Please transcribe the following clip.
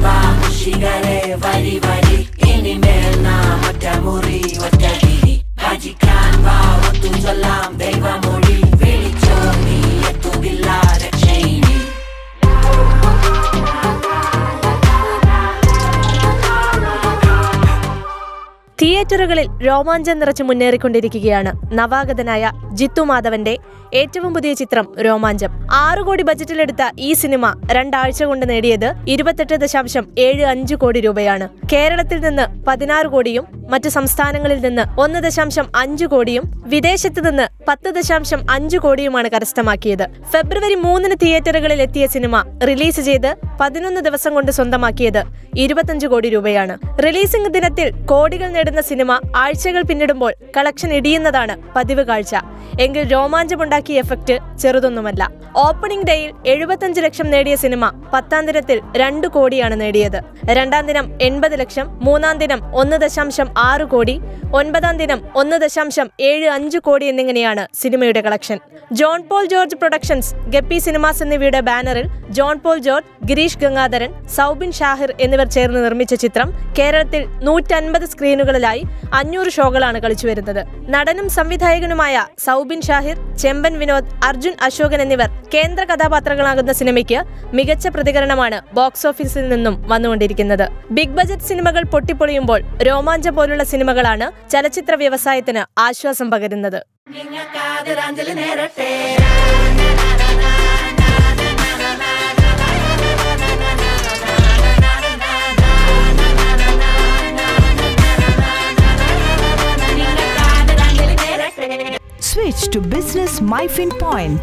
സുഖിക്കാമ്പാ മുഷികളെ വരി വരി ഇനിമേൽ നാം ഒറ്റ തിയേറ്ററുകളിൽ രോമാഞ്ചം നിറച്ച് മുന്നേറിക്കൊണ്ടിരിക്കുകയാണ്. നവാഗതനായ ജിത്തു മാധവന്റെ ഏറ്റവും പുതിയ ചിത്രം രോമാഞ്ചം. ആറു കോടി ബജറ്റിലെടുത്ത ഈ സിനിമ രണ്ടാഴ്ച കൊണ്ട് നേടിയത് ഇരുപത്തെട്ട് ദശാംശം ഏഴ് അഞ്ച് കോടി രൂപയാണ്. കേരളത്തിൽ നിന്ന് പതിനാറ് കോടിയും മറ്റ് സംസ്ഥാനങ്ങളിൽ നിന്ന് ഒന്ന് ദശാംശം അഞ്ച് കോടിയും വിദേശത്ത് നിന്ന് പത്ത് ദശാംശം അഞ്ച് കോടിയുമാണ് കരസ്ഥമാക്കിയത്. ഫെബ്രുവരി മൂന്നിന് തിയേറ്ററുകളിൽ എത്തിയ സിനിമ റിലീസ് ചെയ്ത് പതിനൊന്ന് ദിവസം കൊണ്ട് സ്വന്തമാക്കിയത് ഇരുപത്തഞ്ച് കോടി രൂപയാണ്. റിലീസിംഗ് ദിനത്തിൽ കോടികൾ നേടുന്ന സിനിമ ആഴ്ചകൾ പിന്നിടുമ്പോൾ കളക്ഷൻ ഇടിയുന്നതാണ് പതിവ് കാഴ്ച. എങ്കിൽ രോമാഞ്ചമുണ്ടാക്കിയ എഫക്റ്റ് ചെറുതൊന്നുമല്ല. ഓപ്പണിംഗ് ഡേയിൽ എഴുപത്തഞ്ച് ലക്ഷം നേടിയ സിനിമ പത്താം ദിനത്തിൽ രണ്ട് കോടിയാണ് നേടിയത്. രണ്ടാം ദിനം എൺപത് ലക്ഷം മൂന്നാം ദിനം ഒന്ന് ദശാംശം ആറ് കോടി ഒൻപതാം ദിനം ഒന്ന് ദശാംശം ഏഴ് അഞ്ച് കോടി എന്നിങ്ങനെയാണ് സിനിമയുടെ collection. John Paul George productions guppy cinemas എന്നിവയുടെ ബാനറിൽ John Paul George Girish Gangadharan Soubin Shahir എന്നിവർ ചേർന്ന് നിർമ്മിച്ച ചിത്രം കേരളത്തിൽ നൂറ്റൻപത് സ്ക്രീനുകളിലായി അഞ്ഞൂറ് ഷോകളാണ് കളിച്ചു വരുന്നത്. നടനും സംവിധായകനുമായ സൗബിൻ ഷാഹിർ ചെമ്പൻ വിനോദ് അർജുൻ അശോകൻ എന്നിവർ കേന്ദ്ര കഥാപാത്രങ്ങളാകുന്ന സിനിമയ്ക്ക് മികച്ച പ്രതികരണമാണ് ബോക്സ് ഓഫീസിൽ നിന്നും വന്നുകൊണ്ടിരിക്കുന്നത് ബിഗ് ബജറ്റ് സിനിമകൾ പൊട്ടിപ്പൊളിയുമ്പോൾ രോമാഞ്ചം പോലുള്ള സിനിമകളാണ് ചലച്ചിത്ര വ്യവസായത്തിന് ആശ്വാസം പകരുന്നത് Switch to Business MyFin Point.